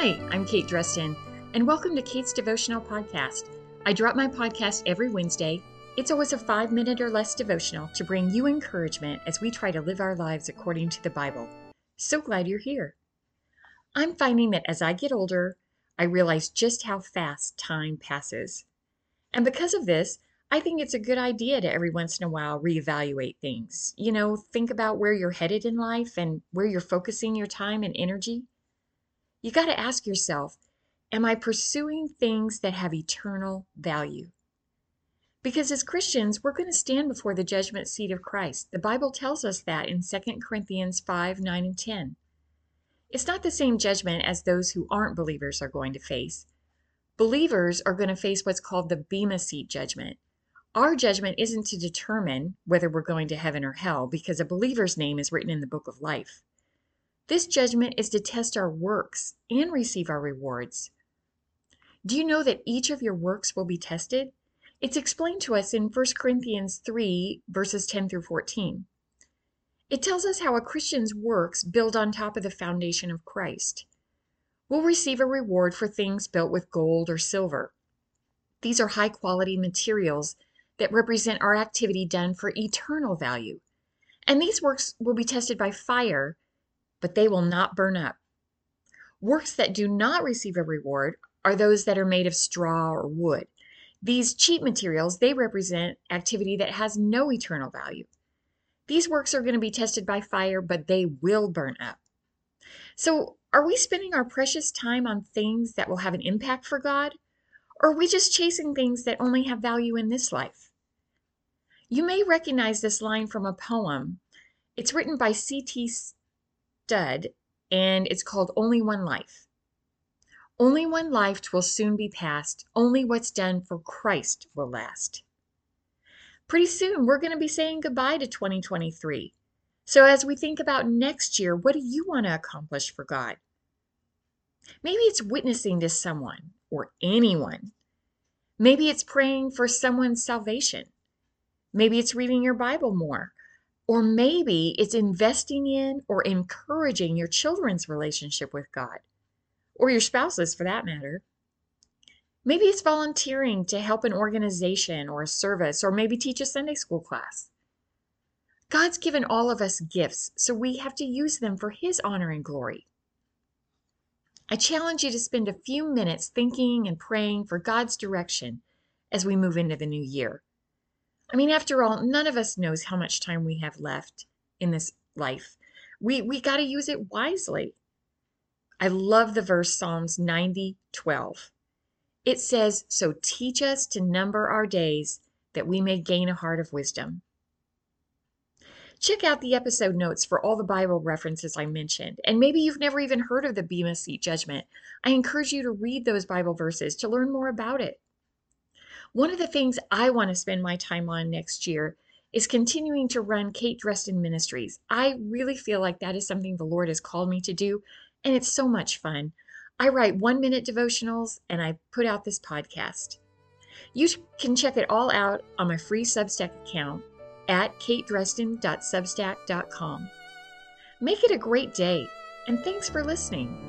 Hi, I'm Kate Dreston, and welcome to Kate's Devotional Podcast. I drop my podcast every Wednesday. It's always a five minute or less devotional to bring you encouragement as we try to live our lives according to the Bible. So glad you're here. I'm finding that as I get older, I realize just how fast time passes. And because of this, I think it's a good idea to every once in a while reevaluate things. You know, think about where you're headed in life and where you're focusing your time and energy. You got to ask yourself Am I pursuing things that have eternal value? Because as Christians, we're going to stand before the judgment seat of Christ. The Bible tells us that in 2 Corinthians 5 9 and 10. It's not the same judgment as those who aren't believers are going to face. Believers are going to face what's called the Bema Seat judgment. Our judgment isn't to determine whether we're going to heaven or hell because a believer's name is written in the book of life. This judgment is to test our works and receive our rewards. Do you know that each of your works will be tested? It's explained to us in 1 Corinthians 3, verses 10 through 14. It tells us how a Christian's works build on top of the foundation of Christ. We'll receive a reward for things built with gold or silver. These are high quality materials that represent our activity done for eternal value. And these works will be tested by fire but they will not burn up. Works that do not receive a reward are those that are made of straw or wood. These cheap materials, they represent activity that has no eternal value. These works are going to be tested by fire, but they will burn up. So, are we spending our precious time on things that will have an impact for God? Or are we just chasing things that only have value in this life? You may recognize this line from a poem. It's written by C.T Studd, and it's called Only One Life. Only one life will soon be past. Only what's done for Christ will last. Pretty soon, we're going to be saying goodbye to 2023. So, as we think about next year, what do you want to accomplish for God? Maybe it's witnessing to someone or anyone. Maybe it's praying for someone's salvation. Maybe it's reading your Bible more or maybe it's investing in or encouraging your children's relationship with God, or your spouse's for that matter. Maybe it's volunteering to help an organization or a service, or maybe teach a Sunday school class. God's given all of us gifts, so we have to use them for His honor and glory. I challenge you to spend a few minutes thinking and praying for God's direction as we move into the new year. I mean, after all, none of us knows how much time we have left in this life. We we got to use it wisely. I love the verse Psalms 90, 12. It says, So teach us to number our days that we may gain a heart of wisdom. Check out the episode notes for all the Bible references I mentioned. And maybe you've never even heard of the Bema Seat judgment. I encourage you to read those Bible verses to learn more about it. One of the things I want to spend my time on next year is continuing to run Kate Dreston Ministries. I really feel like that is something the Lord has called me to do, and it's so much fun. I write one minute devotionals and I put out this podcast. You can check it all out on my free Substack account at katedreston.substack.com. Make it a great day, and thanks for listening.